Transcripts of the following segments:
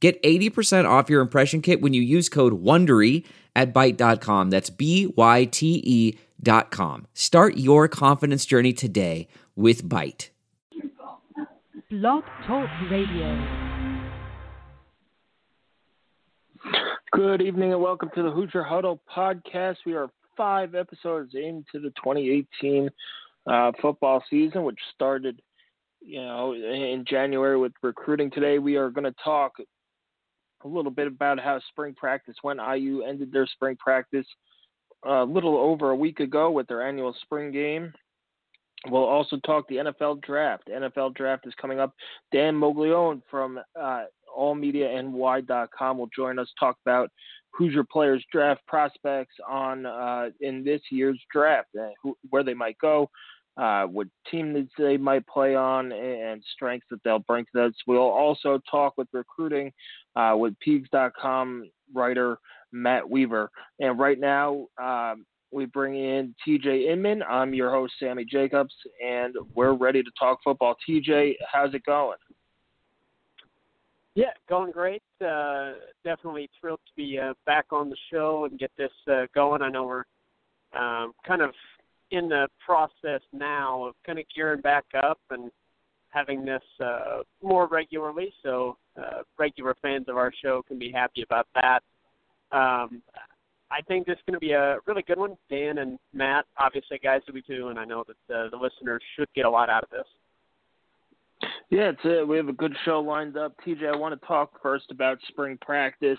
Get 80% off your impression kit when you use code WONDERY at Byte.com. That's B-Y-T-E dot com. Start your confidence journey today with Byte. Blog Talk Radio. Good evening and welcome to the Hoosier Huddle podcast. We are five episodes into the 2018 uh, football season, which started, you know, in January with recruiting. Today we are going to talk a little bit about how spring practice went. IU ended their spring practice a little over a week ago with their annual spring game. We'll also talk the NFL draft. NFL draft is coming up. Dan Mogollon from uh, allmediany.com will join us talk about Hoosier players draft prospects on uh, in this year's draft, uh, who, where they might go, uh, what team they might play on, and strengths that they'll bring to that. We'll also talk with recruiting uh, with Peegs.com writer Matt Weaver. And right now, um, we bring in TJ Inman. I'm your host, Sammy Jacobs, and we're ready to talk football. TJ, how's it going? Yeah, going great. Uh, definitely thrilled to be uh, back on the show and get this uh, going. I know we're um, kind of in the process now of kind of gearing back up and having this uh, more regularly, so uh, regular fans of our show can be happy about that. Um, I think this is going to be a really good one. Dan and Matt, obviously guys that we do, and I know that uh, the listeners should get a lot out of this. Yeah, it's a, we have a good show lined up. TJ, I want to talk first about spring practice.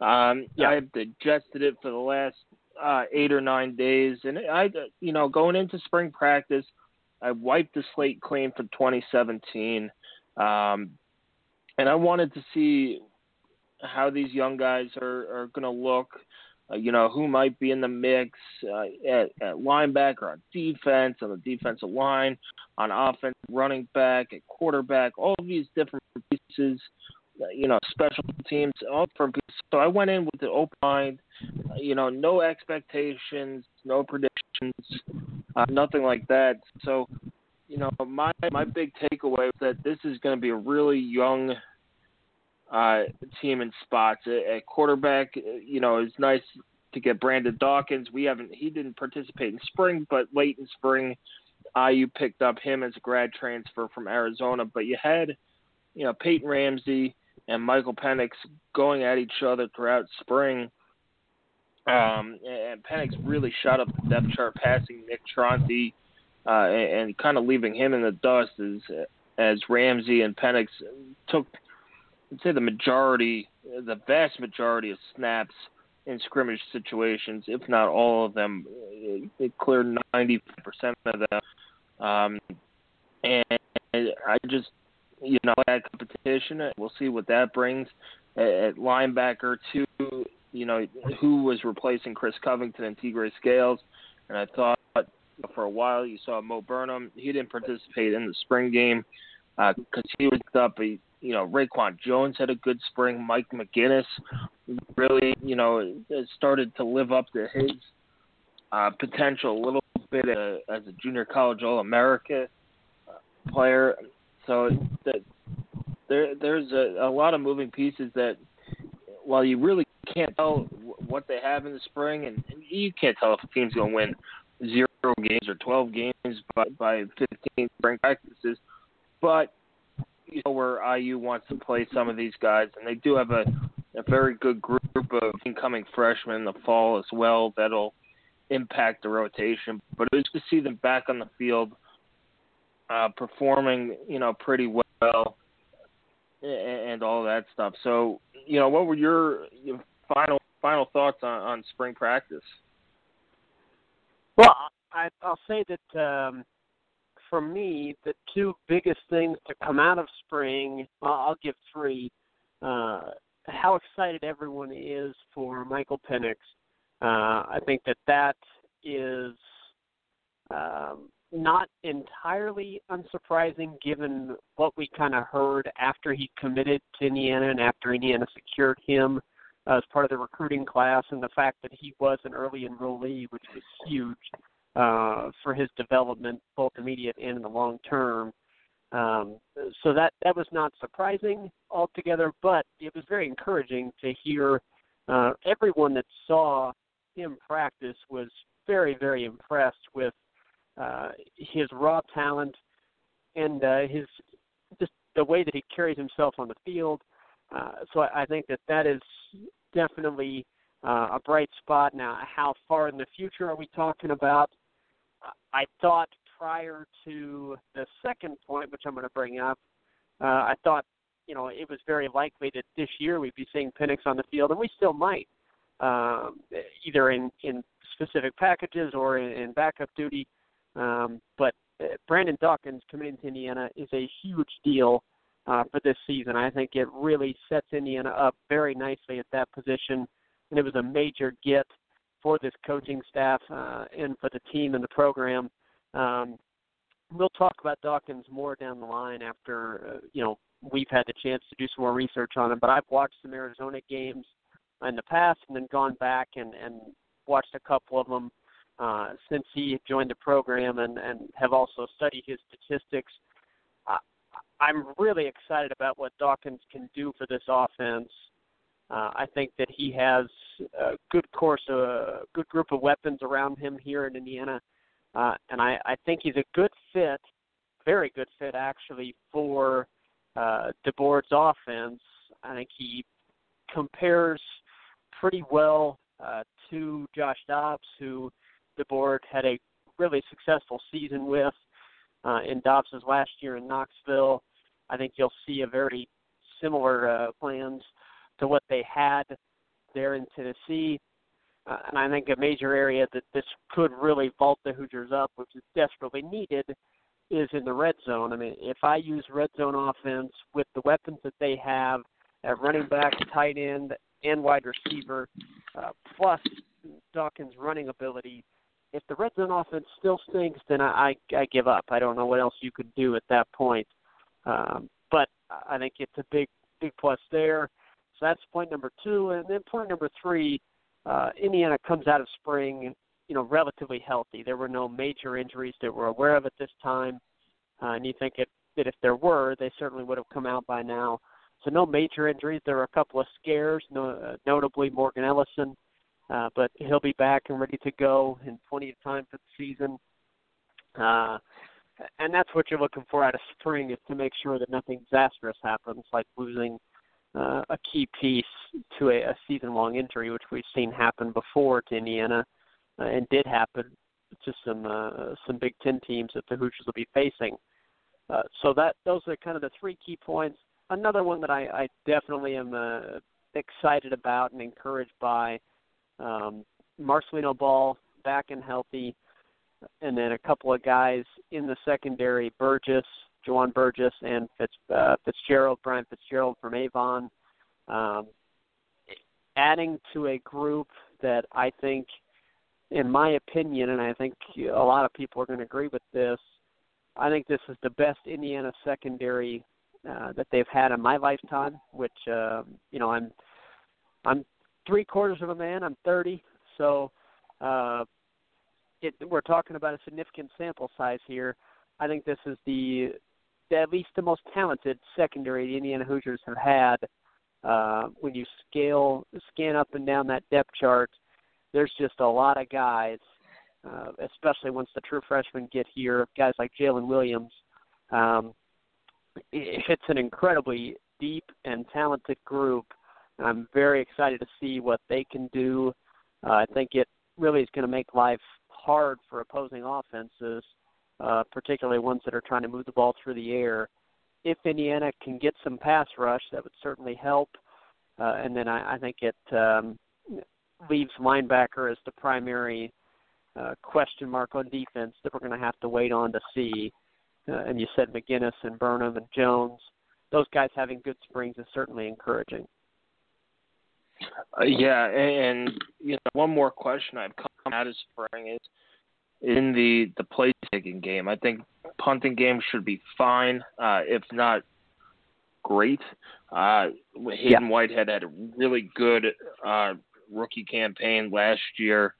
Um, yeah. I've digested it for the last uh, eight or nine days, and I, you know, going into spring practice – I wiped the slate clean for 2017, um, and I wanted to see how these young guys are, are going to look. Uh, you know, who might be in the mix uh, at, at linebacker, on defense, on the defensive line, on offense, running back, at quarterback, all of these different pieces, you know, special teams, all So I went in with the open mind, uh, you know, no expectations, no predictions uh, nothing like that. So, you know, my my big takeaway was that this is going to be a really young uh, team in spots at, quarterback. You know, it's nice to get Brandon Dawkins. We haven't he didn't participate in spring, but late in spring, IU picked up him as a grad transfer from Arizona. But you had, you know, Peyton Ramsey and Michael Penix going at each other throughout spring um, and Penix really shot up the depth chart, passing Nick Tronti, uh, and, and kind of leaving him in the dust as as Ramsey and Penix took, I'd say, the majority, the vast majority of snaps in scrimmage situations, if not all of them. It cleared 90% of them. Um, and I just, you know, that competition. We'll see what that brings. At linebacker, too, you know, who was replacing Chris Covington and Tegray Scales. And I thought for a while you saw Mo Burnham. He didn't participate in the spring game because uh, he was up. A, you know, Reakwon Jones had a good spring. Mike McGinnis really, you know, started to live up to his uh, potential a little bit uh, as a junior college All America player. So that there, there's a, a lot of moving pieces that while you really can't tell what they have in the spring, and, and you can't tell if a team's going to win zero games or 12 games by, by 15 spring practices. But you know where IU wants to play some of these guys, and they do have a, a very good group of incoming freshmen in the fall as well that'll impact the rotation. But it was to see them back on the field, uh, performing, you know, pretty well, and, and all that stuff. So, you know, what were your, your final final thoughts on, on spring practice? Well, I, I'll say that um, for me, the two biggest things to come out of spring, well, I'll give three. uh, how excited everyone is for Michael Penix. Uh, I think that that is um, not entirely unsurprising given what we kind of heard after he committed to Indiana and after Indiana secured him as part of the recruiting class and the fact that he was an early enrollee, which was huge uh, for his development, both immediate and in the long term. Um, so that that was not surprising altogether, but it was very encouraging to hear uh, everyone that saw him practice was very very impressed with uh, his raw talent and uh, his just the way that he carries himself on the field. Uh, so I, I think that that is definitely uh, a bright spot. Now, how far in the future are we talking about? I thought prior to the second point, which I'm going to bring up, uh, I thought you know it was very likely that this year we'd be seeing Penix on the field, and we still might, um, either in in specific packages or in, in backup duty. Um, but uh, Brandon Dawkins coming into Indiana is a huge deal uh, for this season. I think it really sets Indiana up very nicely at that position, and it was a major get for this coaching staff uh, and for the team and the program. Um, we'll talk about Dawkins more down the line after uh, you know we've had the chance to do some more research on him. But I've watched some Arizona games in the past and then gone back and and watched a couple of them uh, since he joined the program and and have also studied his statistics. Uh, I'm really excited about what Dawkins can do for this offense. Uh, I think that he has a good course, a good group of weapons around him here in Indiana, uh, and I, I think he's a good fit, very good fit actually for uh, DeBord's offense. I think he compares pretty well uh, to Josh Dobbs, who DeBord had a really successful season with uh, in Dobbs's last year in Knoxville. I think you'll see a very similar uh, plans to what they had there in Tennessee. Uh, and I think a major area that this could really vault the Hoosiers up, which is desperately needed, is in the red zone. I mean, if I use red zone offense with the weapons that they have at running back, tight end, and wide receiver, uh, plus Dawkins' running ability, if the red zone offense still stinks, then I, I I give up. I don't know what else you could do at that point. Um, but I think it's a big big plus there. So that's point number two, and then point number three. Uh, Indiana comes out of spring, you know, relatively healthy. There were no major injuries that we're aware of at this time, uh, and you think it, that if there were, they certainly would have come out by now. So no major injuries. There were a couple of scares, no, uh, notably Morgan Ellison uh, but he'll be back and ready to go in plenty of time for the season. Uh, and that's what you're looking for out of spring is to make sure that nothing disastrous happens, like losing uh, a key piece to a, a season-long injury, which we've seen happen before to Indiana, uh, and did happen to some uh, some Big Ten teams that the Hoosiers will be facing. Uh, so that those are kind of the three key points. Another one that I, I definitely am uh, excited about and encouraged by um, Marcelino Ball back and healthy, and then a couple of guys in the secondary, Burgess, Juwan Burgess, and Fitz, uh, Fitzgerald, Bryant Fitzgerald from Avon. Um, adding to a group that I think, in my opinion, and I think a lot of people are going to agree with this, I think this is the best Indiana secondary uh, that they've had in my lifetime. Which uh, you know, I'm I'm three quarters of a man. I'm 30, so uh, it, we're talking about a significant sample size here. I think this is the at least the most talented secondary the Indiana Hoosiers have had. Uh, when you scale scan up and down that depth chart, there's just a lot of guys, uh, especially once the true freshmen get here. Guys like Jalen Williams. Um, it's an incredibly deep and talented group I'm very excited to see what they can do. Uh, I think it really is going to make life hard for opposing offenses, uh, particularly ones that are trying to move the ball through the air. If Indiana can get some pass rush, that would certainly help. Uh, and then I, I think it um, leaves linebacker as the primary uh, question mark on defense that we're going to have to wait on to see. Uh, and you said McGinnis and Burnham and Jones. those guys having good springs is certainly encouraging. Uh, yeah, and, and you know one more question I've come out of spring is in the the place taking game. I think punting game should be fine, uh, if not great. Uh, Haydon yeah. Whitehead had a really good uh, rookie campaign last year.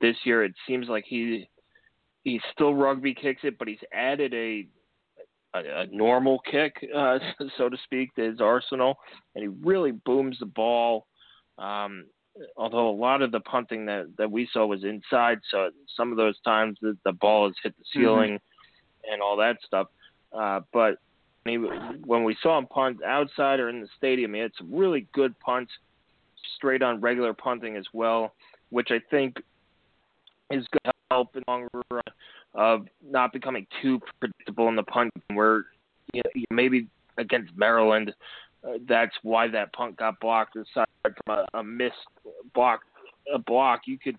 This year, it seems like he he still rugby kicks it, but he's added a a, a normal kick, uh, so to speak, to his arsenal, and he really booms the ball. Um, although a lot of the punting that that we saw was inside, so some of those times the, the ball has hit the mm-hmm. ceiling mm-hmm. and all that stuff. Uh, but he, when we saw him punt outside or in the stadium, he had some really good punts, straight on regular punting as well, which I think is going to help in the long run of not becoming too predictable in the punt. Where you know, maybe against Maryland, that's why that punt got blocked. Aside from a, a missed block, a block, you could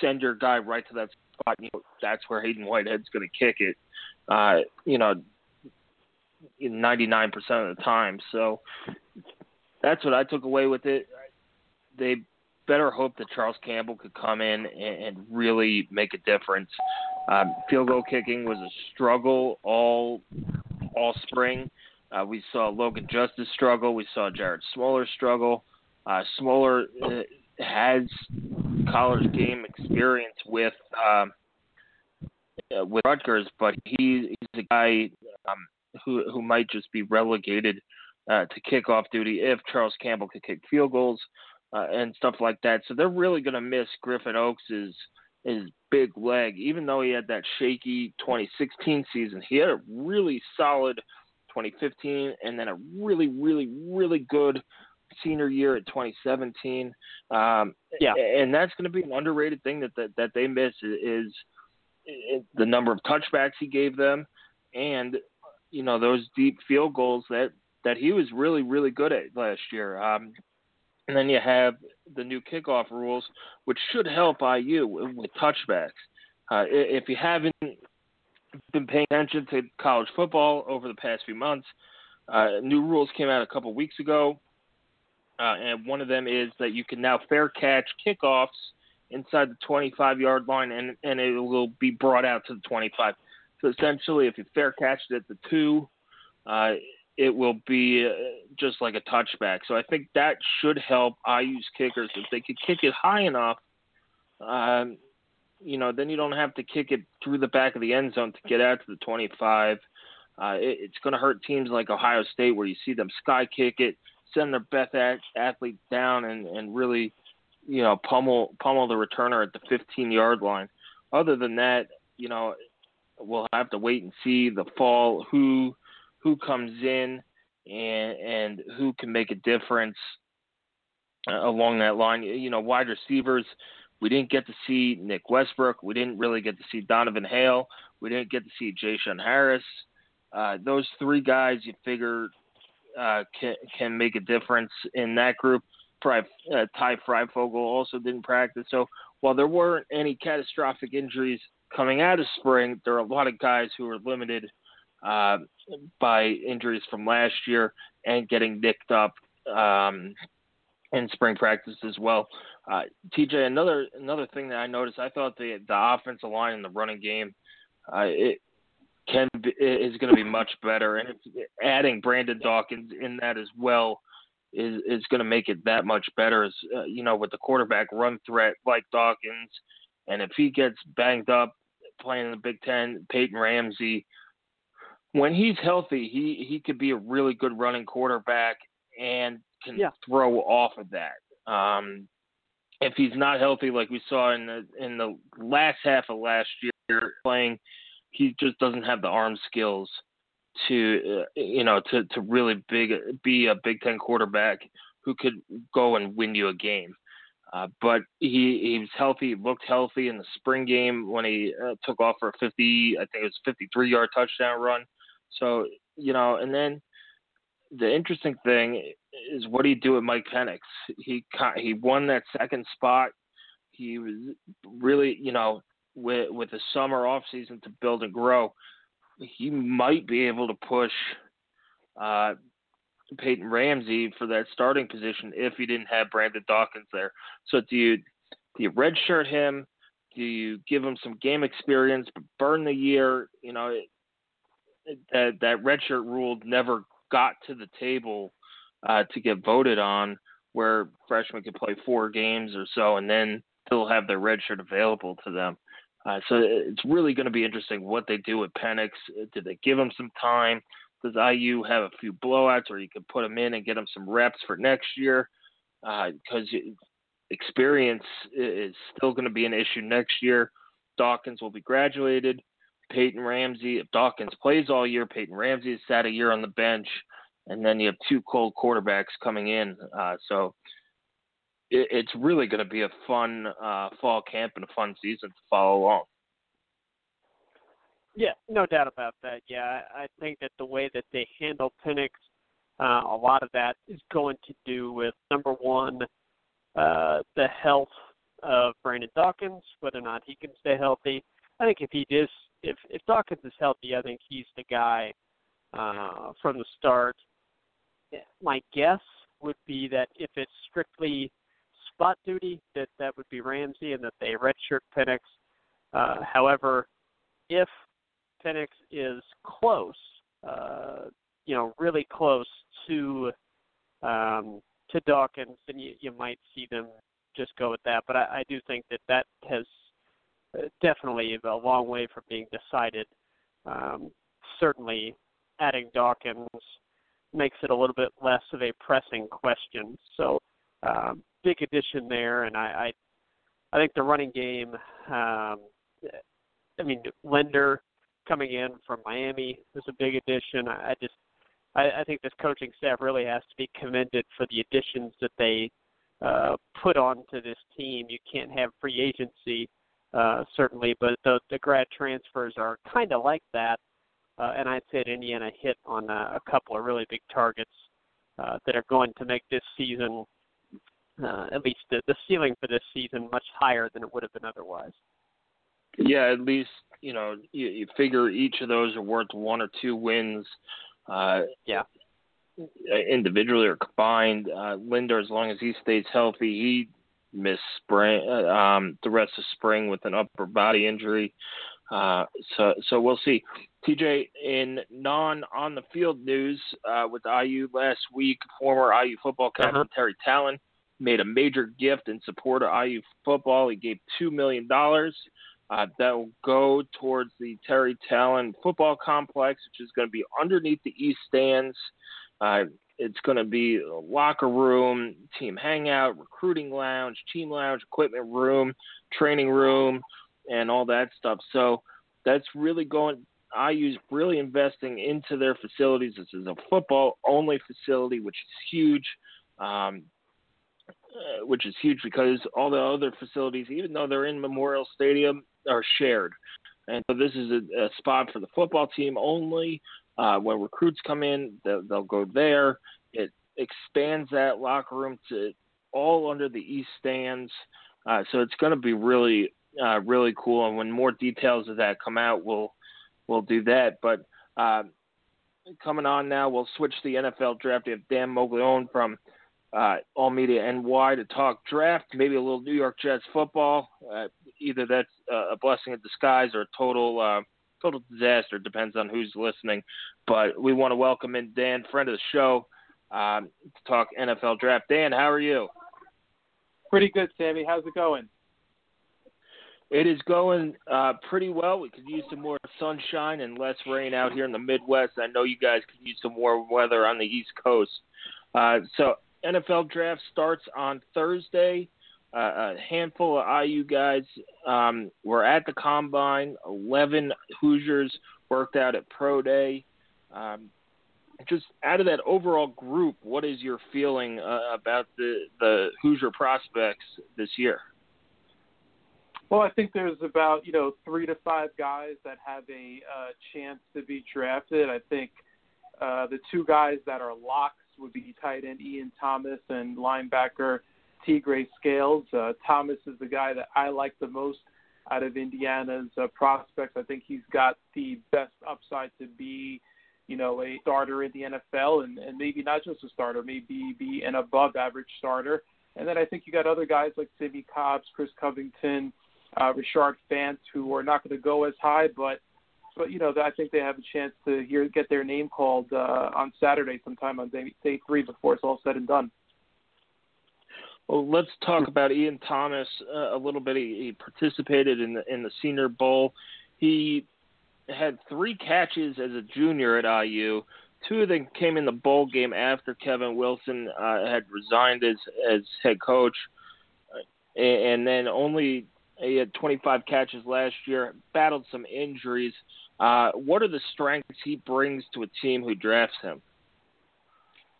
send your guy right to that spot. You know, that's where Haydon Whitehead's going to kick it. Uh, you know, 99% of the time. So that's what I took away with it. They better hope that Charles Campbell could come in and, and really make a difference. Um, field goal kicking was a struggle all all spring. Uh, we saw Logan Justus struggle. We saw Jared Smolar struggle. Uh, Smolar uh, has college game experience with um, uh, with Rutgers, but he, he's a guy um, who who might just be relegated uh, to kickoff duty if Charles Campbell could kick field goals uh, and stuff like that. So they're really going to miss Griffin Oakes's his big leg, even though he had that shaky 2016 season. He had a really solid 2015, and then a really, really, really good senior year at 2017. Um, yeah, and that's going to be an underrated thing that that, that they miss is, is the number of touchbacks he gave them, and you know those deep field goals that that he was really really good at last year. Um, and then you have the new kickoff rules, which should help IU with touchbacks. Uh, if you haven't been paying attention to college football over the past few months, uh, new rules came out a couple weeks ago, uh, and one of them is that you can now fair catch kickoffs inside the 25 yard line, and and it will be brought out to the 25. So essentially, if you fair catch it at the two, uh, it will be uh, just like a touchback. So I think that should help IU's kickers if they could kick it high enough. Um, you know, then you don't have to kick it through the back of the end zone to get out to the 25. Uh, it, it's going to hurt teams like Ohio State where you see them sky kick it, send their best athlete down, and and really, you know, pummel pummel the returner at the 15 yard line. Other than that, you know, we'll have to wait and see the fall who who comes in and and who can make a difference uh, along that line. You know, wide receivers. We didn't get to see Nick Westbrook. We didn't really get to see Donovan Hale. We didn't get to see J-Shun Harris. Uh, those three guys, you figure, uh, can can make a difference in that group. Fry, uh, Ty Fryfogle also didn't practice. So while there weren't any catastrophic injuries coming out of spring, there are a lot of guys who are limited uh, by injuries from last year and getting nicked up um, in spring practice as well. Uh, TJ, another another thing that I noticed, I thought the the offensive line in the running game, uh, it can be, is going to be much better, and adding Brandon Dawkins in that as well is is going to make it that much better. As uh, you know, with the quarterback run threat like Dawkins, and if he gets banged up playing in the Big Ten, Peyton Ramsey, when he's healthy, he he could be a really good running quarterback and can yeah. throw off of that. Um, if he's not healthy, like we saw in the in the last half of last year playing, he just doesn't have the arm skills to uh, you know to to really big be a Big Ten quarterback who could go and win you a game. Uh, but he he was healthy, looked healthy in the spring game when he uh, took off for a 50, I think it was 53 yard touchdown run. So you know, and then the interesting thing is what do you do with Mike Penix? He he won that second spot. He was really, you know, with with the summer off season to build and grow, he might be able to push uh, Peyton Ramsey for that starting position if you didn't have Brandon Dawkins there. So do you do you redshirt him? Do you give him some game experience, burn the year? You know, it, that that redshirt rule never got to the table uh, to get voted on, where freshmen could play four games or so and then still have their redshirt available to them. Uh, so it's really going to be interesting what they do with Penix. Do they give him some time? Does IU have a few blowouts, or you can put him in and get him some reps for next year? Because uh, experience is still going to be an issue next year. Dawkins will be graduated. Peyton Ramsey, if Dawkins plays all year, Peyton Ramsey has sat a year on the bench, and then you have two cold quarterbacks coming in. Uh, so it, it's really going to be a fun uh, fall camp and a fun season to follow along. Yeah, no doubt about that. Yeah, I think that the way that they handle Penix, uh, a lot of that is going to do with number one, uh, the health of Brandon Dawkins, whether or not he can stay healthy. I think if he does, if if Dawkins is healthy, I think he's the guy uh, from the start. My guess would be that if it's strictly spot duty, that that would be Ramsey, and that they redshirt Penix. Uh, however, if Penix is close, uh, you know, really close to um, to Dawkins, then you, you might see them just go with that. But I, I do think that that has definitely a long way from being decided. Um, certainly, adding Dawkins makes it a little bit less of a pressing question. So, um, big addition there, and I, I, I think the running game. Um, I mean, Linder coming in from Miami was a big addition. I, I just I, I think this coaching staff really has to be commended for the additions that they uh, put onto this team. You can't have free agency, uh, certainly, but the, the grad transfers are kind of like that. Uh, and I'd say that Indiana hit on a, a couple of really big targets uh, that are going to make this season, uh, at least the, the ceiling for this season, much higher than it would have been otherwise. Yeah, at least you know you, you figure each of those are worth one or two wins. Uh, yeah, individually or combined. Uh, Linder, as long as he stays healthy, he missed spring uh, um, the rest of spring with an upper body injury. Uh, so so we'll see. TJ, in non on the field news uh, with IU last week, former IU football captain uh-huh. Terry Tallen made a major gift in support of IU football. He gave two million dollars uh, that will go towards the Terry Tallen football complex, which is going to be underneath the east stands. Uh, it's going to be a locker room, team hangout, recruiting lounge, team lounge, equipment room, training room, and all that stuff. So that's really going. IU's really investing into their facilities. This is a football only facility, which is huge. Um, uh, which is huge because all the other facilities, even though they're in Memorial Stadium, are shared. And so this is a, a spot for the football team only. Uh, when recruits come in, they'll, they'll go there. It expands that locker room to all under the east stands. Uh, so it's going to be really, uh, really cool. And when more details of that come out, we'll we'll do that. But uh, coming on now, we'll switch the NFL draft. We have Dan Mogollon from uh, All Media NY to talk draft, maybe a little New York Jets football. Uh, either that's a blessing in disguise or a total uh, total disaster. Depends on who's listening. But we want to welcome in Dan, friend of the show, um, to talk NFL draft. Dan, how are you? Pretty good, Sammy. How's it going? It is going uh, pretty well. We could use some more sunshine and less rain out here in the Midwest. I know you guys could use some more weather on the East Coast. Uh, so NFL draft starts on Thursday. Uh, a handful of IU guys um, were at the combine. Eleven Hoosiers worked out at pro day. Um, just out of that overall group, what is your feeling uh, about the the Hoosier prospects this year? Well, I think there's about you know three to five guys that have a uh, chance to be drafted. I think uh, the two guys that are locks would be tight end Ian Thomas and linebacker T. Scales. Uh, Thomas is the guy that I like the most out of Indiana's uh, prospects. I think he's got the best upside to be you know, a starter in the NFL, and, and maybe not just a starter, maybe be an above average starter. And then I think you got other guys like Simmie Cobbs, Chris Covington, uh, Rashard Fant, who are not going to go as high, but but you know I think they have a chance to hear get their name called uh, on Saturday, sometime on day, day three before it's all said and done. Well, let's talk about Ian Thomas uh, a little bit. He, he participated in the in the Senior Bowl. He had three catches as a junior at IU. Two of them came in the bowl game after Kevin Wilson uh, had resigned as as head coach, and then only he had 25 catches last year. Battled some injuries. Uh, what are the strengths he brings to a team who drafts him?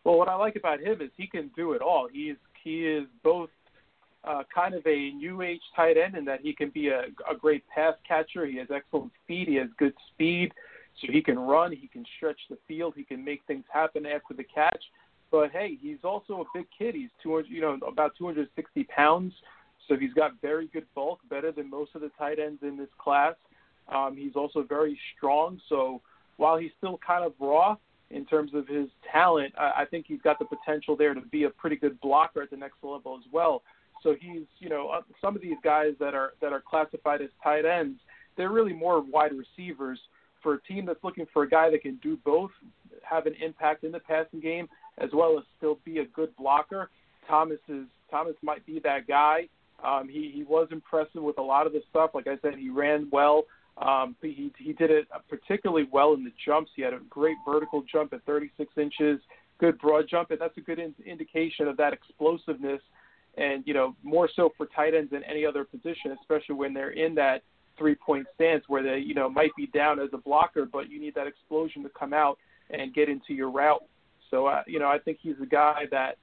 Well, what I like about him is he can do it all. He's he is both uh, kind of a new age tight end in that he can be a, a great pass catcher. He has excellent speed. He has good speed, so he can run. He can stretch the field. He can make things happen after the catch. But hey, he's also a big kid. He's 200, you know, about 260 pounds. So he's got very good bulk, better than most of the tight ends in this class. Um, he's also very strong. So while he's still kind of raw in terms of his talent, I, I think he's got the potential there to be a pretty good blocker at the next level as well. So he's, you know, uh, some of these guys that are that are classified as tight ends, they're really more wide receivers. For a team that's looking for a guy that can do both, have an impact in the passing game as well as still be a good blocker, Thomas is Thomas might be that guy. Um, he he was impressive with a lot of the stuff. Like I said, he ran well. Um, he he did it particularly well in the jumps. He had a great vertical jump at 36 inches, good broad jump, and that's a good in, indication of that explosiveness and you know more so for tight ends than any other position, especially when they're in that three point stance where they you know might be down as a blocker, but you need that explosion to come out and get into your route. So uh, you know I think he's a guy that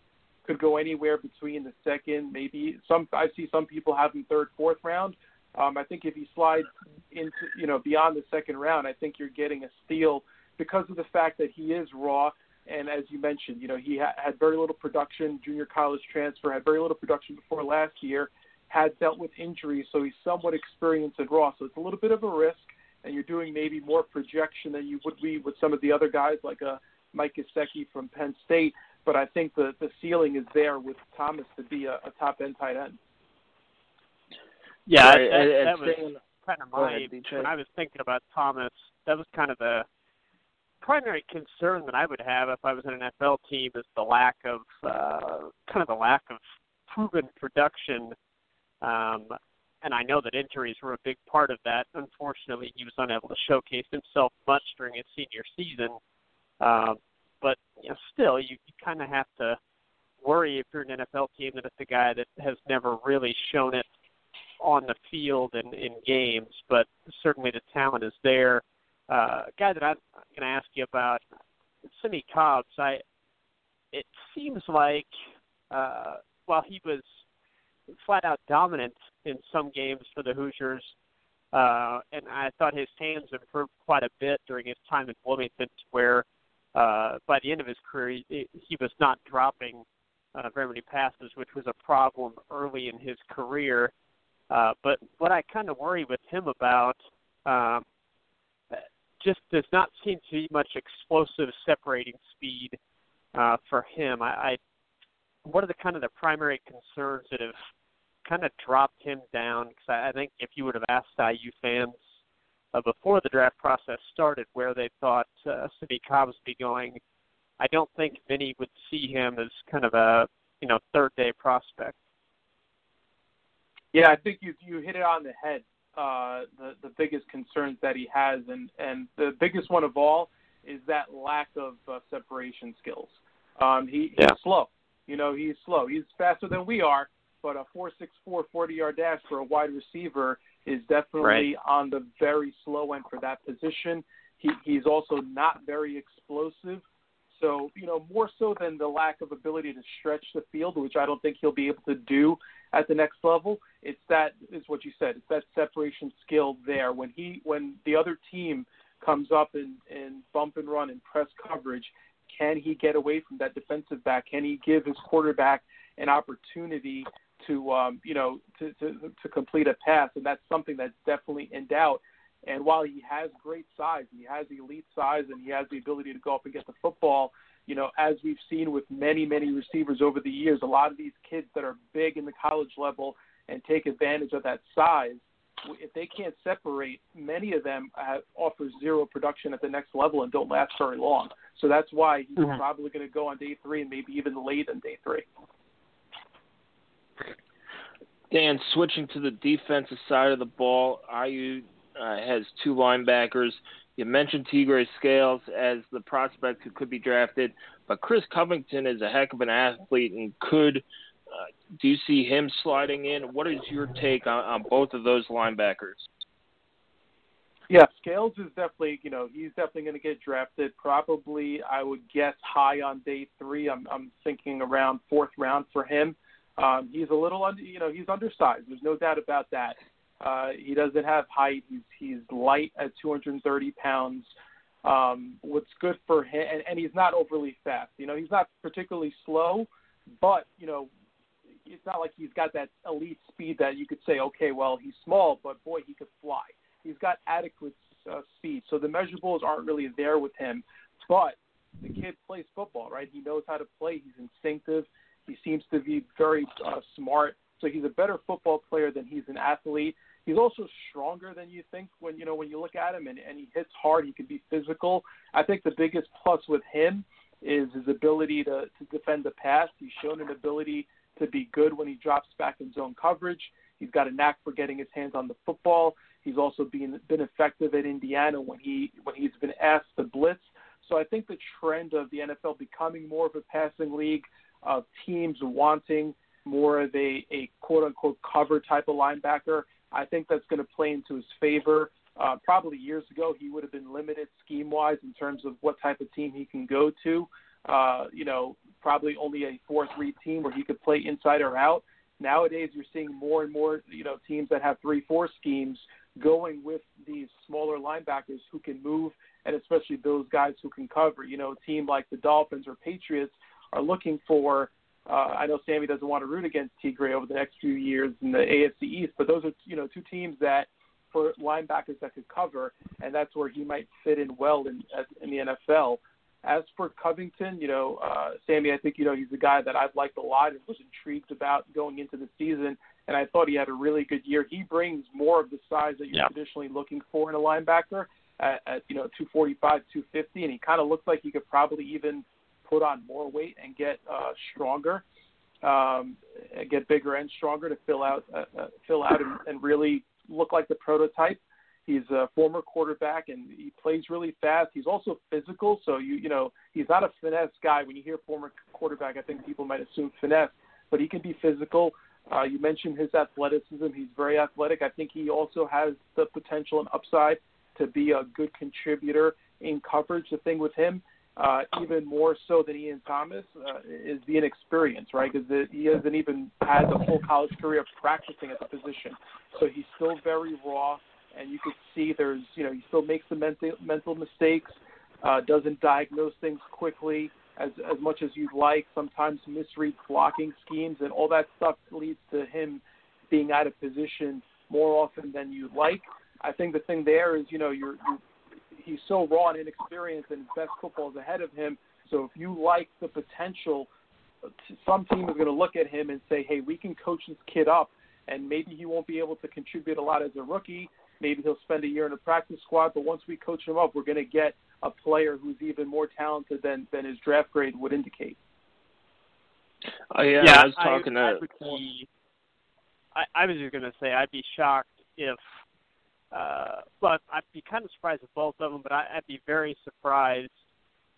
could go anywhere between the second, maybe some. I see some people have him third, fourth round. Um, I think if he slides into you know beyond the second round, I think you're getting a steal because of the fact that he is raw and as you mentioned, you know, he ha- had very little production, junior college transfer, had very little production before last year, had dealt with injuries, so he's somewhat experienced and raw. So it's a little bit of a risk, and you're doing maybe more projection than you would be with some of the other guys like a uh, Mike Gesicki from Penn State. But I think the the ceiling is there with Thomas to be a, a top end tight end. Yeah, that, that, that was kind of my when I was thinking about Thomas. That was kind of the primary concern that I would have if I was an NFL team is the lack of uh, kind of the lack of proven production. Um, and I know that injuries were a big part of that. Unfortunately, he was unable to showcase himself much during his senior season. Um, but you know, still, you, you kind of have to worry if you're an NFL team that it's a guy that has never really shown it on the field and in games. But certainly, the talent is there uh, guy that I'm going to ask you about, Simmie Cobbs. I it seems like uh, while he was flat out dominant in some games for the Hoosiers, uh, and I thought his hands improved quite a bit during his time in Bloomington, where uh, by the end of his career he, he was not dropping uh, very many passes, which was a problem early in his career. Uh, but what I kind of worry with him about um, just does not seem to be much explosive separating speed uh, for him. I, I what are the kind of the primary concerns that have kind of dropped him down? Because I, I think if you would have asked IU fans uh, before the draft process started where they thought uh, Cobbs would be going, I don't think many would see him as kind of a you know third day prospect. Yeah, I think you you hit it on the head uh, the the biggest concerns that he has, and and the biggest one of all is that lack of uh, separation skills. Um, he, yeah. he's slow. You know, he's slow. He's faster than we are, but a four six four forty yard dash for a wide receiver is definitely right. on the very slow end for that position. He he's also not very explosive. So, you know, more so than the lack of ability to stretch the field, which I don't think he'll be able to do at the next level, it's that is what you said. It's that separation skill there. When he when the other team comes up and, and bump and run and press coverage, can he get away from that defensive back? Can he give his quarterback an opportunity to um, you know to, to to complete a pass? And that's something that's definitely in doubt. And while he has great size, he has elite size, and he has the ability to go up and get the football. You know, as we've seen with many, many receivers over the years, a lot of these kids that are big in the college level and take advantage of that size, if they can't separate, many of them have, offer zero production at the next level and don't last very long. So that's why he's mm-hmm. probably going to go on day three and maybe even late on day three. Dan, switching to the defensive side of the ball, IU uh, has two linebackers. You mentioned Tegray Scales as the prospect who could be drafted, but Chris Covington is a heck of an athlete and could. Do you see him sliding in? What is your take on, on both of those linebackers? Yeah, Scales is definitely, you know, he's definitely going to get drafted. Probably, I would guess high on day three. I'm, I'm thinking around fourth round for him. Um, he's a little, under, you know, he's undersized. There's no doubt about that. Uh, he doesn't have height. He's he's light at 230 pounds. Um, what's good for him, and, and he's not overly fast. You know, he's not particularly slow, but you know, it's not like he's got that elite speed that you could say, okay, well, he's small, but boy, he could fly. He's got adequate uh, speed, so the measurables aren't really there with him. But the kid plays football, right? He knows how to play. He's instinctive. He seems to be very uh, smart. So he's a better football player than he's an athlete. He's also stronger than you think when you know when you look at him, and, and he hits hard. He can be physical. I think the biggest plus with him is his ability to, to defend the pass. He's shown an ability to be good when he drops back in zone coverage. He's got a knack for getting his hands on the football. He's also been been effective at Indiana when he when he's been asked to blitz. So I think the trend of the NFL becoming more of a passing league, of teams wanting more of a, a quote unquote cover type of linebacker, I think that's going to play into his favor. Uh, probably years ago, he would have been limited scheme wise in terms of what type of team he can go to. Uh, you know, probably only a 4 3 team where he could play inside or out. Nowadays, you're seeing more and more, you know, teams that have 3 4 schemes going with these smaller linebackers who can move, and especially those guys who can cover. You know, a team like the Dolphins or Patriots are looking for uh, I know Sammy doesn't want to root against Tegray over the next few years in the AFC East, but those are you know two teams that for linebackers that could cover, and that's where he might fit in well in in the NFL. As for Covington, you know, uh, Sammy, I think you know he's a guy that I've liked a lot and was intrigued about going into the season, and I thought he had a really good year. He brings more of the size that you're yeah. traditionally looking for in a linebacker at, at you know 245, 250, and he kind of looks like he could probably even put on more weight and get uh, stronger, um, get bigger and stronger to fill out, uh, uh, fill out, and, and really look like the prototype. He's a former quarterback and he plays really fast. He's also physical, so you you know he's not a finesse guy. When you hear former quarterback, I think people might assume finesse, but he can be physical. Uh, you mentioned his athleticism. He's very athletic. I think he also has the potential and upside to be a good contributor in coverage. The thing with him uh, even more so than Ian Thomas, uh, is the inexperience, right? Because he hasn't even had the full college career practicing at the position. So he's still very raw, and you could see there's, you know, he still makes the mental mental mistakes, uh, doesn't diagnose things quickly as as much as you'd like. Sometimes misreads blocking schemes, and all that stuff leads to him being out of position more often than you'd like. I think the thing there is, you know, you're, you're he's so raw and inexperienced, and best football is ahead of him. So if you like the potential, some team is going to look at him and say, "Hey, we can coach this kid up, and maybe he won't be able to contribute a lot as a rookie. Maybe he'll spend a year in a practice squad, but once we coach him up, we're going to get a player who's even more talented than than his draft grade would indicate." Oh yeah, yeah I was talking I, to. I, be, I, I was just going to say I'd be shocked if uh, but I'd be kind of surprised with both of them. But I, I'd be very surprised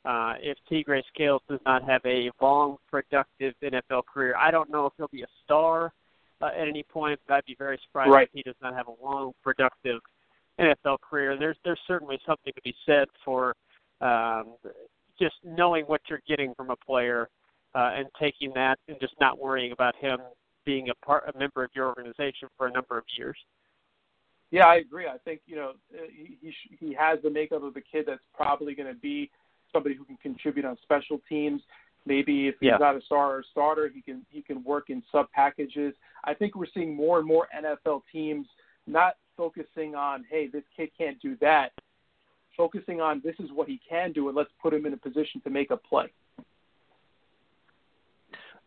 uh, if Tegray Scales does not have a long, productive NFL career. I don't know if he'll be a star uh, at any point, but I'd be very surprised right. if he does not have a long, productive NFL career. There's there's certainly something to be said for um, just knowing what you're getting from a player uh, and taking that and just not worrying about him being a part a member of your organization for a number of years. Yeah, I agree. I think you know he he, he has the makeup of a kid that's probably going to be somebody who can contribute on special teams. Maybe if he's yeah. not a star or a starter, he can he can work in sub packages. I think we're seeing more and more NFL teams not focusing on, hey, this kid can't do that. Focusing on this is what he can do, and let's put him in a position to make a play.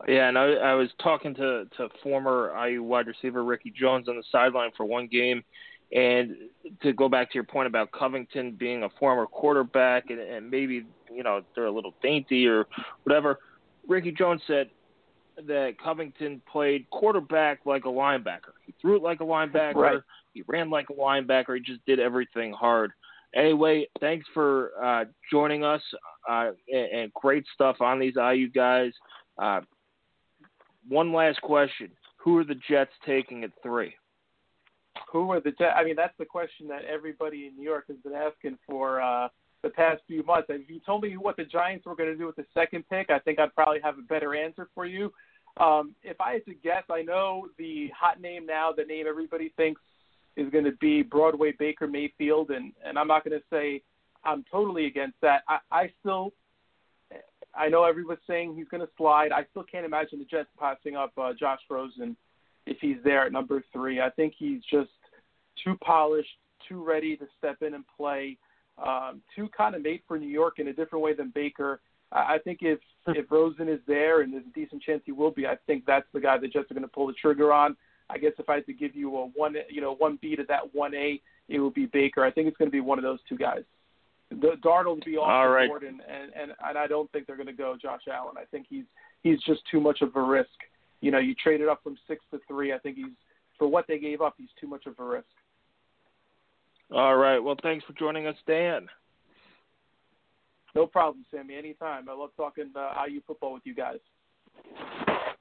Yeah, and I, I was talking to to former IU wide receiver Ricky Jones on the sideline for one game, and to go back to your point about Covington being a former quarterback and, and maybe you know they're a little dainty or whatever, Reakwon Jones said that Covington played quarterback like a linebacker. He threw it like a linebacker. Right. He ran like a linebacker. He just did everything hard. Anyway, thanks for uh, joining us uh, and, and great stuff on these IU guys. Uh, one last question: Who are the Jets taking at three? Who are the Jets? I mean, that's the question that everybody in New York has been asking for uh, the past few months. If you told me what the Giants were going to do with the second pick, I think I'd probably have a better answer for you. Um, if I had to guess, I know the hot name now, the name everybody thinks is going to be Broadway Baker Mayfield, and and I'm not going to say I'm totally against that. I, I still, I know everyone's saying he's going to slide. I still can't imagine the Jets passing up uh, Josh Rosen if he's there at number three. I think he's just too polished, too ready to step in and play, um, too kind of made for New York in a different way than Baker. I think if if Rosen is there, and there's a decent chance he will be, I think that's the guy the Jets are going to pull the trigger on. I guess if I had to give you a one, you know, one B to that one A, it would be Baker. I think it's going to be one of those two guys. The Darnold will be off All the right. board, and, and and and I don't think they're going to go Josh Allen. I think he's he's just too much of a risk. You know, you traded up from six to three. I think he's for what they gave up, he's too much of a risk. All right. Well, thanks for joining us, Dan. No problem, Sammy. Anytime. I love talking uh, IU football with you guys.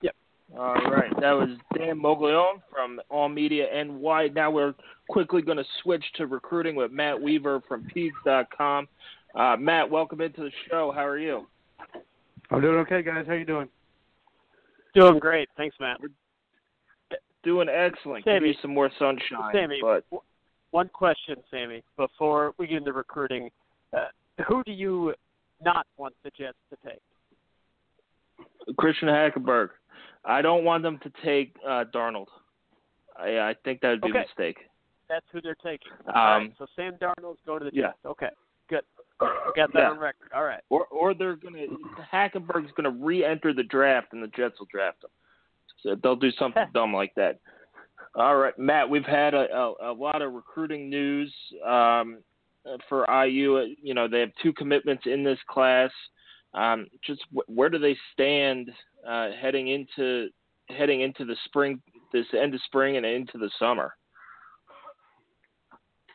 Yep. All right. That was Dan Mogollon from All Media NY. Now we're quickly going to switch to recruiting with Matt Weaver from Peegs.com. Uh, Matt, welcome into the show. How are you? I'm doing okay, guys. How are you doing? Doing great. Thanks, Matt. Doing excellent. Give Sammy. me some more sunshine. Sammy, but one question, Sammy, before we get into recruiting. Uh, who do you not want the Jets to take? Christian Hackenberg. I don't want them to take uh, Darnold. I, I think that would be Okay. a mistake. That's who they're taking. Um, right, so Sam Darnold's going to the yeah. Jets. Okay, good. Got that Yeah. on record. All right. Or or they're gonna Hackenberg's gonna re-enter the draft and the Jets will draft him. So they'll do something dumb like that. All right, Matt. We've had a, a, a lot of recruiting news um, for IU. You know they have two commitments in this class. Um, just wh- where do they stand uh, heading into heading into the spring, this end of spring and into the summer?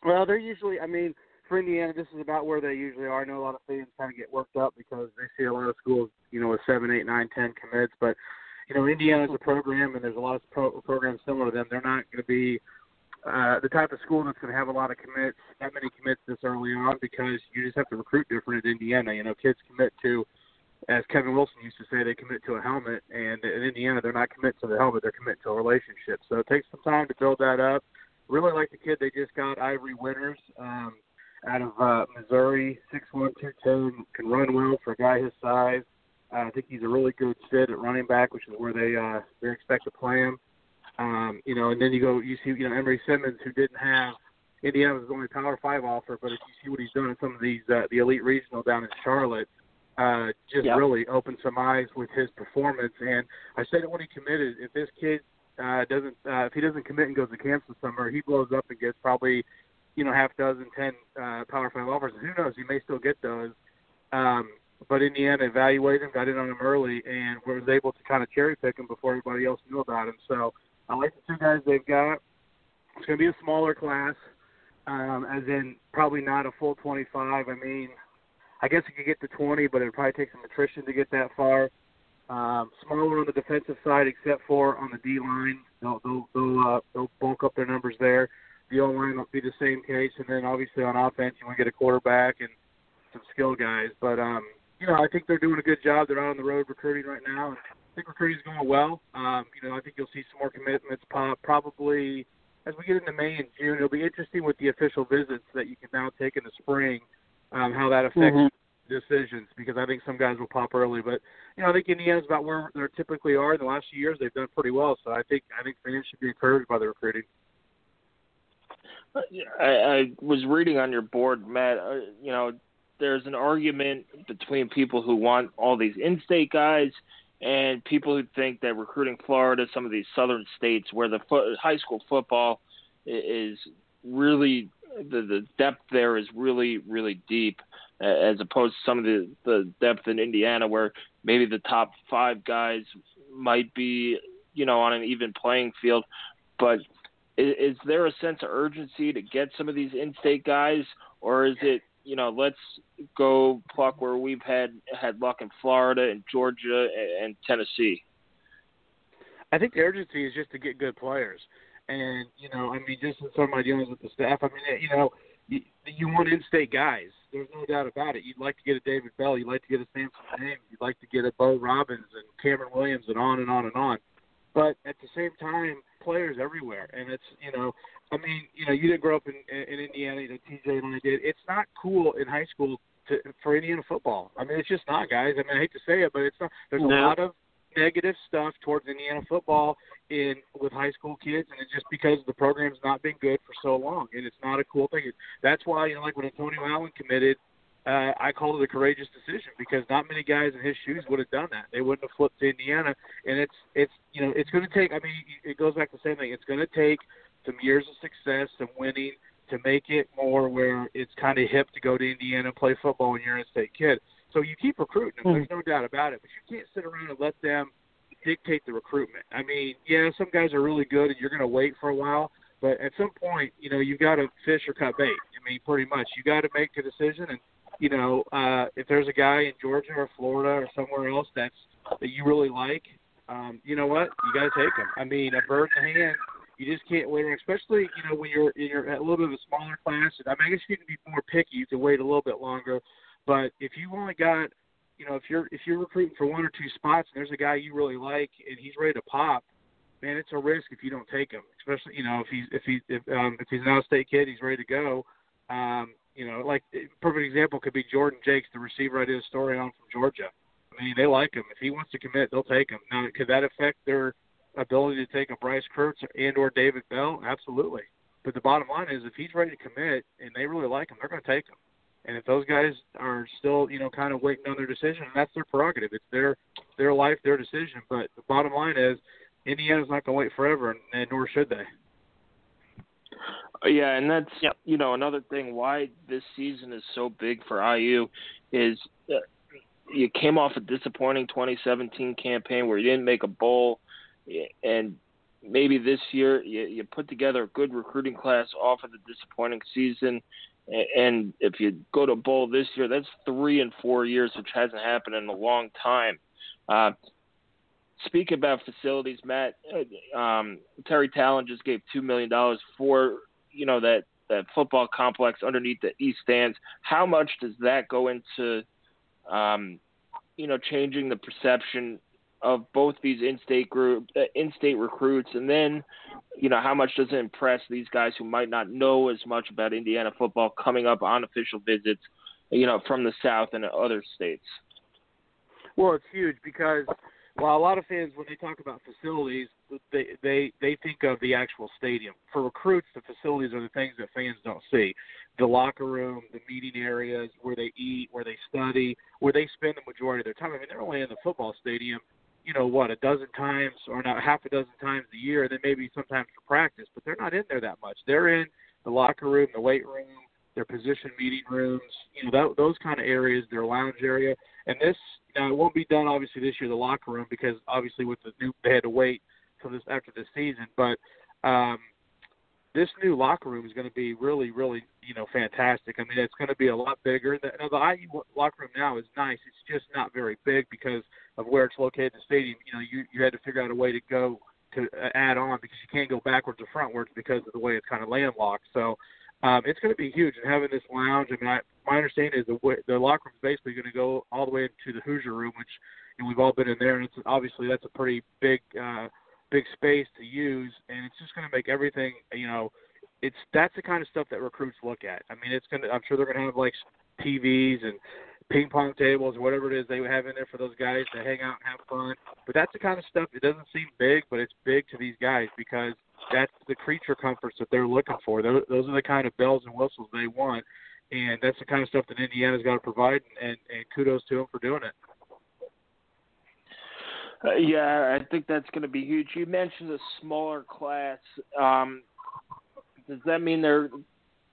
Well, they're usually. I mean, for Indiana, this is about where they usually are. I know a lot of fans kind of get worked up because they see a lot of schools, you know, with seven, eight, nine, ten commits. But you know, Indiana's a program, and there's a lot of pro- programs similar to them. They're not going to be uh, the type of school that's going to have a lot of commits, that many commits this early on, because you just have to recruit different at Indiana. You know, kids commit to, as Kevin Wilson used to say, they commit to a helmet, and in Indiana, they're not commit to the helmet; they're commit to a relationship. So it takes some time to build that up. Really like the kid they just got, Ivory Winters, um, out of uh, Missouri, six one, two ten, can run well for a guy his size. Uh, I think he's a really good fit at running back, which is where they uh, they expect to play him. Um, you know, and then you go, you see, you know, Emery Simmons, who didn't have Indiana was the only Power Five offer, but if you see what he's done in some of these uh, the elite regional down in Charlotte, uh, just Yeah. really opened some eyes with his performance. And I said it when he committed. If this kid uh, doesn't, uh, if he doesn't commit and goes to camp this summer, he blows up and gets probably, you know, half dozen, ten uh, Power Five offers. Who knows? He may still get those. Um, but Indiana evaluated him, got in on him early, and was able to kind of cherry pick him before everybody else knew about him. So I like the two guys they've got. It's going to be a smaller class, um, as in probably not a full 25. I mean, I guess it could get to 20, but it'd probably take some attrition to get that far. Um, smaller on the defensive side, except for on the D line. They'll they'll they'll, uh, they'll bulk up their numbers there. The O line will be the same case, and then obviously on offense, you want to get a quarterback and some skill guys. But um, you know, I think they're doing a good job. They're out on the road recruiting right now, and I think recruiting's going well. Um, you know, I think you'll see some more commitments pop probably as we get into May and June. It'll be interesting with the official visits that you can now take in the spring, um, how that affects Mhm. decisions because I think some guys will pop early. But you know, I think Indiana's about where they typically are. In the last few years, they've done pretty well. So I think I think fans should be encouraged by the recruiting. I, I was reading on your board, Matt. Uh, you know, there's an argument between people who want all these in-state guys and people who think that recruiting Florida, some of these southern states where the fo- high school football is really the the depth there is really really deep as opposed to some of the the depth in Indiana where maybe the top 5 guys might be, you know, on an even playing field, but is, there a sense of urgency to get some of these in-state guys or is it you know, let's go pluck where we've had had luck in Florida and Georgia and Tennessee. I think the urgency is just to get good players, and you know, I mean, just in some of my dealings with the staff, I mean, you know, you, you want in-state guys. There's no doubt about it. You'd like to get a David Bell, you'd like to get a Samson James, you'd like to get a Bo Robbins and Cameron Williams, and on and on and on. But at the same time, players everywhere, and it's you know, I mean, you know, you didn't grow up in in Indiana, you know, TJ and I did. It's not cool in high school to for Indiana football. I mean, it's just not, guys. I mean, I hate to say it, but it's not. There's no. a lot of negative stuff towards Indiana football in with high school kids, and it's just because the program's not been good for so long, and it's not a cool thing. That's why, you know, like when Antonio Allen committed, uh, I called it a courageous decision because not many guys in his shoes would have done that. They wouldn't have flipped to Indiana, and it's it's you know it's going to take. I mean, it goes back to the same thing. It's going to take some years of success, some winning to make it more where it's kind of hip to go to Indiana and play football when you're a state kid. So you keep recruiting them. There's no doubt about it, but you can't sit around and let them dictate the recruitment. I mean, yeah, some guys are really good, and you're going to wait for a while. But at some point, you know, you've got to fish or cut bait. I mean, pretty much, you got to make a decision. And you know, uh, if there's a guy in Georgia or Florida or somewhere else that's that you really like, um, you know what, you got to take him. I mean, a bird in the hand you just can't wait, especially you know when you're you're a little bit of a smaller class. I, mean, I guess you can be more picky. You can wait a little bit longer, but if you only got, you know, if you're if you're recruiting for one or two spots and there's a guy you really like and he's ready to pop, man, it's a risk if you don't take him. Especially you know if he's if he if um, if he's an out-of-state kid, he's ready to go. Um, you know, like perfect example could be Jordan Jakes, the receiver I did a story on from Georgia. I mean, they like him. If he wants to commit, they'll take him. Now, could that affect their ability to take a Bryce Kirtz and or David Bell? Absolutely. But the bottom line is, if he's ready to commit and they really like him, they're going to take him. And if those guys are still, you know, kind of waiting on their decision, that's their prerogative. It's their their life, their decision. But the bottom line is, Indiana's not going to wait forever, and, and nor should they. Yeah, and that's yep. you know another thing why this season is so big for IU is uh, you came off a disappointing 2017 campaign where you didn't make a bowl and maybe this year you, you put together a good recruiting class off of the disappointing season. And if you go to bowl this year, that's three and four years, which hasn't happened in a long time. Uh, speak about facilities, Matt. Uh, um, Terry Tallen just gave two million dollars for you know that that football complex underneath the east stands. How much does that go into um, you know changing the perception of both these in-state group, uh, in-state recruits, and then, you know, how much does it impress these guys who might not know as much about Indiana football coming up on official visits, you know, from the South and other states? Well, it's huge because while a lot of fans, when they talk about facilities, they they they think of the actual stadium. For recruits, the facilities are the things that fans don't see: the locker room, the meeting areas, where they eat, where they study, where they spend the majority of their time. I mean, they're only in the football stadium you know what a dozen times or not half a dozen times a year, and then maybe sometimes for practice. But they're not in there that much. They're in the locker room, the weight room, their position meeting rooms, you know that, those kind of areas, their lounge area. And this, you know, it won't be done obviously this year the locker room because obviously with the new they had to wait till this after the season. But um, this new locker room is going to be really, really, you know, fantastic. I mean, it's going to be a lot bigger. The, you know, the IU locker room now is nice. It's just not very big because of where it's located in the stadium. You know, you you had to figure out a way to go to uh, add on because you can't go backwards or frontwards because of the way it's kind of landlocked. So um, it's going to be huge. And having this lounge, I mean, I, my understanding is the the locker room is basically going to go all the way into the Hoosier room, which know, we've all been in there, and it's obviously that's a pretty big. uh big space to use, and it's just going to make everything, you know, it's that's the kind of stuff that recruits look at. I mean, it's going to, I'm sure they're going to have like TVs and ping pong tables whatever it is they have in there for those guys to hang out and have fun. But that's the kind of stuff. It doesn't seem big, but it's big to these guys because that's the creature comforts that they're looking for. Those, those are the kind of bells and whistles they want, and that's the kind of stuff that Indiana's got to provide. And, and kudos to them for doing it. Uh, yeah, I think that's going to be huge. You mentioned a smaller class. Um, does that mean they're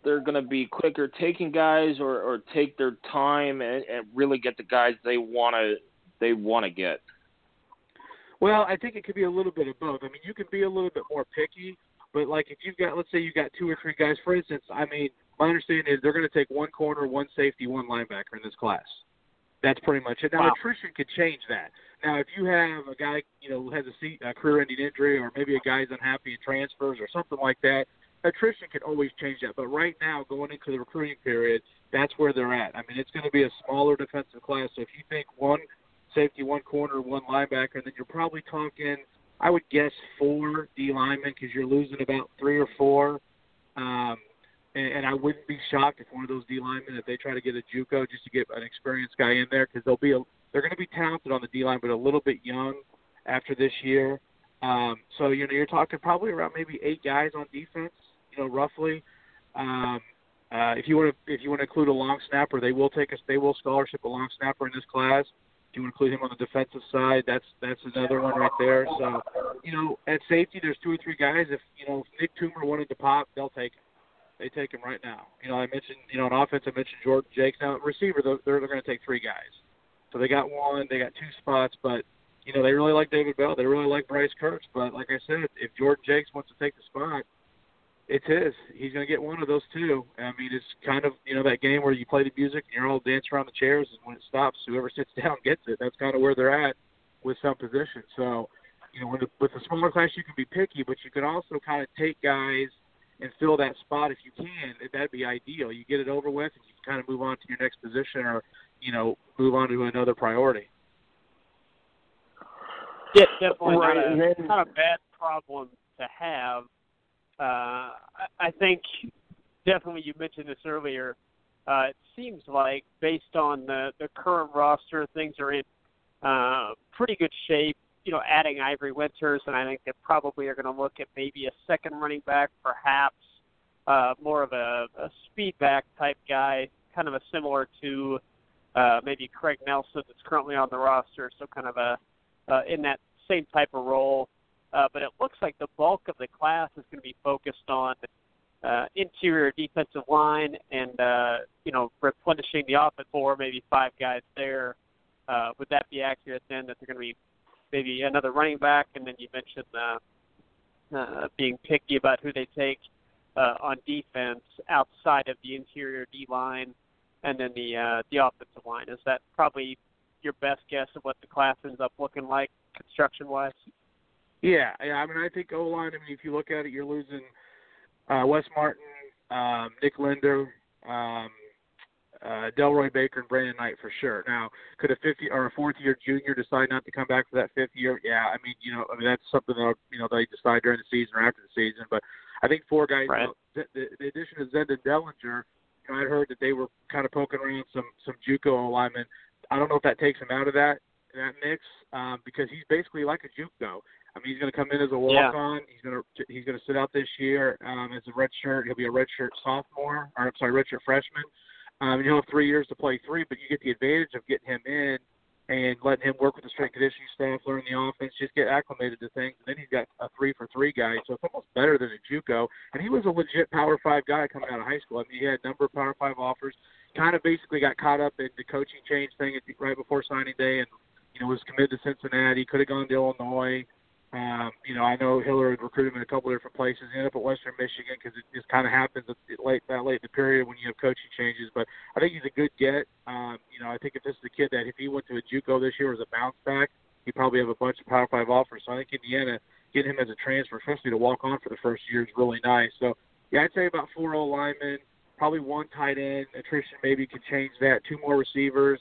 they're going to be quicker taking guys, or, or take their time and, and really get the guys they want to they want to get? Well, I think it could be a little bit of both. I mean, you can be a little bit more picky, but like if you've got, let's say you got two or three guys, for instance, I mean, my understanding is they're going to take one corner, one safety, one linebacker in this class. That's pretty much it. Now wow. attrition could change that. Now, if you have a guy, you know, who has a, seat, a career-ending injury, or maybe a guy's unhappy in transfers or something like that, attrition can always change that. But right now, going into the recruiting period, that's where they're at. I mean, it's going to be a smaller defensive class. So if you think one safety, one corner, one linebacker, then you're probably talking, I would guess, four D linemen because you're losing about three or four. Um, and, and I wouldn't be shocked if one of those D linemen, if they try to get a JUCO just to get an experienced guy in there, because they'll be a, they're going to be talented on the D line, but a little bit young after this year. Um, so you know you're talking probably around maybe eight guys on defense, you know, roughly. Um, uh, if you want to if you want to include a long snapper, they will take us they will scholarship a long snapper in this class. If you want to include him on the defensive side, that's that's another one right there. So, you know, at safety, there's two or three guys. If you know if Nick Toomer wanted to pop, they'll take him. They take him right now. You know, I mentioned you know on offense, I mentioned Jordan Jakes. Now, receiver, they're they're going to take three guys. So they got one, they got two spots, but you know they really like David Bell, they really like Bryce Kirk. But like I said, if Jordan Jakes wants to take the spot, it's his. He's going to get one of those two. I mean, it's kind of you know that game where you play the music and you're all dancing around the chairs, and when it stops, whoever sits down gets it. That's kind of where they're at with some positions. So, you know, with the, with the smaller class, you can be picky, but you can also kind of take guys and fill that spot if you can. That'd be ideal. You get it over with, and you can kind of move on to your next position, or you know, move on to another priority. Yeah, definitely right. not, a, not a bad problem to have uh, I think definitely you mentioned this earlier. Uh, it seems like based on the the current roster, things are in uh, pretty good shape. You know, adding Ivory Winters, and I think they probably are going to look at maybe a second running back, perhaps uh, more of a, a speed back type guy, kind of a similar to uh, maybe Craig Nelson that's currently on the roster. So kind of a uh, in that same type of role. Uh, but it looks like the bulk of the class is going to be focused on uh, interior defensive line and uh, you know replenishing the offense for maybe five guys there. Uh, would that be accurate then? That they're going to be maybe another running back, and then you mentioned uh, uh, being picky about who they take uh, on defense outside of the interior D line, and then the uh, the offensive line. Is that probably your best guess of what the class ends up looking like construction wise? Yeah, yeah. I mean, I think O line. I mean, if you look at it, you're losing uh, Wes Martin, um, Nick Linder, um, uh, Delroy Baker, and Brandon Knight for sure. Now, could a 50 or a fourth year junior decide not to come back for that fifth year? Yeah, I mean, you know, I mean that's something that you know they decide during the season or after the season. But I think four guys. Right. You know, the, the, the addition of Zendon Dellinger, you know, I'd heard that they were kind of poking around some some JUCO alignment. I don't know if that takes him out of that that mix um, because he's basically like a JUCO. I mean, he's going to come in as a walk on. Yeah. He's going to he's going to sit out this year um, as a red shirt. He'll be a red shirt sophomore, or I'm sorry, red shirt freshman. Um, he'll have three years to play three, but you get the advantage of getting him in and letting him work with the strength conditioning staff, learn the offense, just get acclimated to things. And then he's got a three for three guy, so it's almost better than a JUCO. And he was a legit Power Five guy coming out of high school. I mean, he had a number of Power Five offers. Kind of basically got caught up in the coaching change thing right before signing day, and you know was committed to Cincinnati. Could have gone to Illinois. Um, you know, I know Hiller had recruited him in a couple of different places. He ended up at Western Michigan because it just kind of happens at late that late in the period when you have coaching changes. But I think he's a good get. Um, you know, I think if this is a kid that if he went to a JUCO this year as a bounce back, he'd probably have a bunch of Power Five offers. So I think Indiana getting him as a transfer, especially to walk on for the first year, is really nice. So yeah, I'd say about four old linemen, probably one tight end. Attrition maybe could change that. Two more receivers,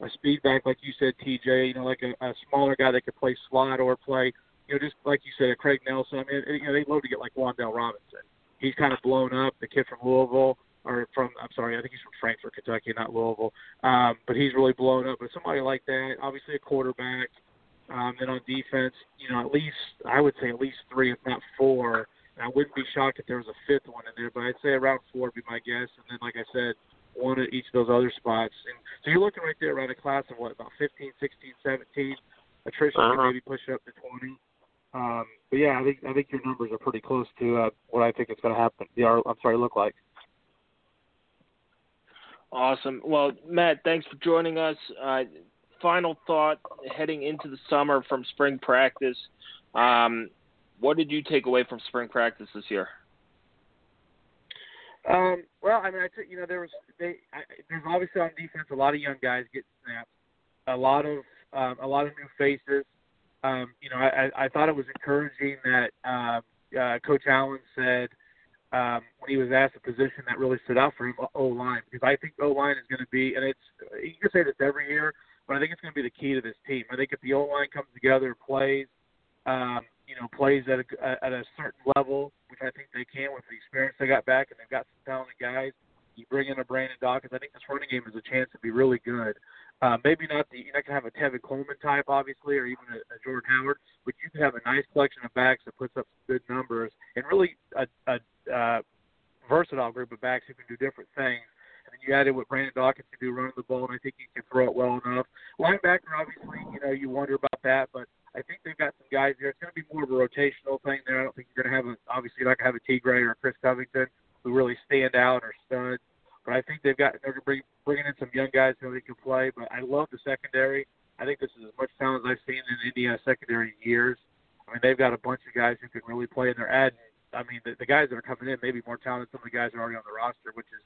a speed back like you said, TJ. You know, like a, a smaller guy that could play slot or play you know, just like you said, Craig Nelson. I mean, you know, they'd love to get like Wan'Dale Robinson. He's kind of blown up. The kid from Louisville, or from I'm sorry, I think he's from Frankfort, Kentucky, not Louisville. Um, but he's really blown up. But somebody like that, obviously a quarterback. Um, then on defense, you know, at least I would say at least three, if not four, And I wouldn't be shocked if there was a fifth one in there, but I'd say around four would be my guess. And then, like I said, one at each of those other spots. And so you're looking right there around a class of what about 15, 16, 17. Attrition uh-huh. can maybe push it up to 20. Um, but yeah, I think I think your numbers are pretty close to uh, what I think is going to happen. Yeah, I'm sorry, look like. Awesome. Well, Matt, thanks for joining us. Uh, final thought heading into the summer from spring practice. Um, what did you take away from spring practice this year? Um, well, I mean, I took you know there was they I, there's obviously on defense a lot of young guys getting snaps, a lot of um, a lot of new faces. Um, you know, I, I thought it was encouraging that um, uh, Coach Allen said um, when he was asked a position that really stood out for him, O line, because I think O line is going to be, and it's you can say this every year, but I think it's going to be the key to this team. I think if the O line comes together and plays, um, you know, plays at a at a certain level, which I think they can with the experience they got back, and they've got some talented guys. You bring in a Brandon Dawkins. I think this running game has a chance to be really good. Uh, maybe not the you're not gonna have a Tevin Coleman type, obviously, or even a, a Jordan Howard, but you can have a nice collection of backs that puts up good numbers and really a, a uh, versatile group of backs who can do different things. And then you add in what Brandon Dawkins can do running the ball, and I think he can throw it well enough. Linebacker, obviously, you know, you wonder about that, but I think they've got some guys there. It's going to be more of a rotational thing there. I don't think you're going to have a obviously you're not going to have a Tegray or a Chris Covington who really stand out or studs. But I think they've got they're bring, bringing in some young guys who they can play. But I love the secondary. I think this is as much talent as I've seen in Indiana secondary in years. I mean, they've got a bunch of guys who can really play, and they're adding. I mean, the, the guys that are coming in may be more talented than some of the guys that are already on the roster, which is,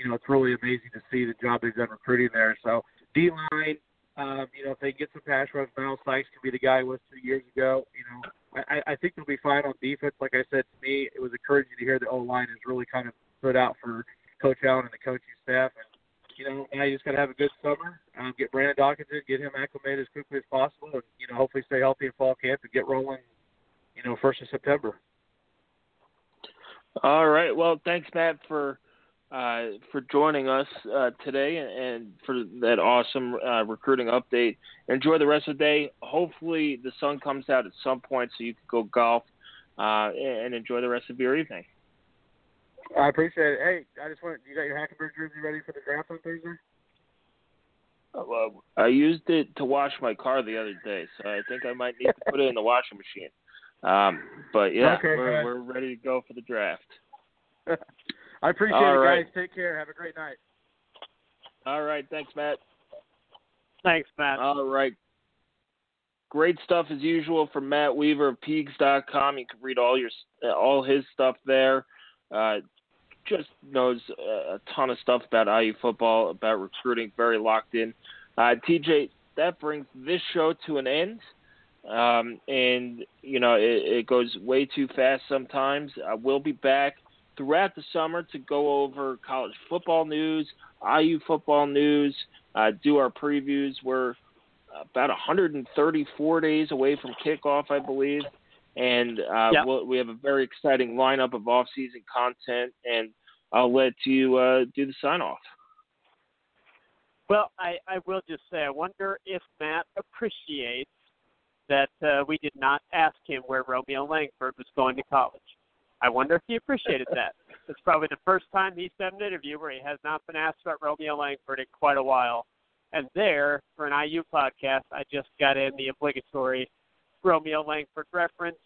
you know, it's really amazing to see the job they've done recruiting there. So D line, um, you know, if they get some pass rush, Nile Sykes can be the guy he was two years ago. You know, I, I think they'll be fine on defense. Like I said, to me, it was encouraging to hear the O line has really kind of stood out for Coach Allen and the coaching staff. And you know, now you just got to have a good summer. Um, get Brandon Dawkins in, get him acclimated as quickly as possible, and you know, hopefully stay healthy in fall camp and get rolling. You know, first of September. All right. Well, thanks, Matt, for uh, for joining us uh, today and for that awesome uh, recruiting update. Enjoy the rest of the day. Hopefully, the sun comes out at some point so you can go golf uh, and enjoy the rest of your evening. I appreciate it. Hey, I just want you got your Hackenberg jersey ready for the draft on Thursday? Uh, well, I used it to wash my car the other day, so I think I might need to put it in the washing machine. Um, but yeah, okay, we're, we're ready to go for the draft. I appreciate All it, right. guys. Take care. Have a great night. All right, thanks, Matt. Thanks, Matt. All right. Great stuff as usual from Matt Weaver of Peegs.com. You can read all your all his stuff there. Uh, just knows a ton of stuff about IU football, about recruiting, very locked in. Uh, TJ, that brings this show to an end. Um, and, you know, it, it goes way too fast sometimes. I will be back throughout the summer to go over college football news, IU football news, uh, do our previews. We're about 134 days away from kickoff, I believe and uh, yep. we'll, we have a very exciting lineup of off-season content. And I'll let you uh, do the sign-off. Well, I, I will just say I wonder if Matt appreciates that uh, we did not ask him where Romeo Langford was going to college. I wonder if he appreciated that. It's probably the first time he's done an interview where he has not been asked about Romeo Langford in quite a while. And there, for an IU podcast, I just got in the obligatory Romeo Langford reference.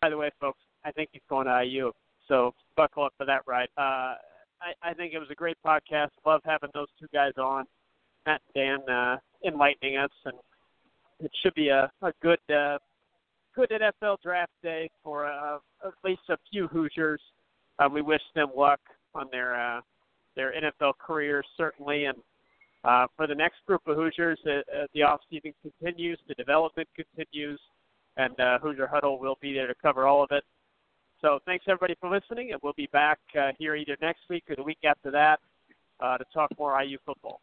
By the way, folks, I think he's going to IU, so buckle up for that ride. Uh, I, I think it was a great podcast. Love having those two guys on, Matt and Dan, uh, enlightening us, and it should be a, a good uh, good NFL draft day for uh, at least a few Hoosiers. Uh, we wish them luck on their uh, their NFL careers, certainly, and uh, for the next group of Hoosiers, uh, uh, the off season continues, the development continues and uh, Hoosier Huddle will be there to cover all of it. So thanks everybody for listening, and we'll be back uh, here either next week or the week after that uh, to talk more IU football.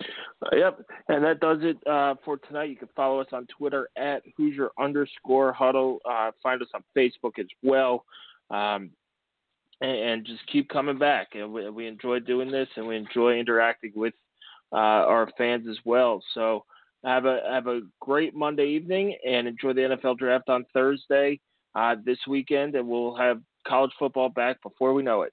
Uh, yep, and that does it uh, for tonight. You can follow us on Twitter at Hoosier underscore Huddle. Uh, find us on Facebook as well, um, and, just keep coming back. And we, we, enjoy doing this, and we enjoy interacting with uh, our fans as well. So have a have a great Monday evening and enjoy the NFL draft on Thursday. uh, this weekend, and we'll have college football back before we know it.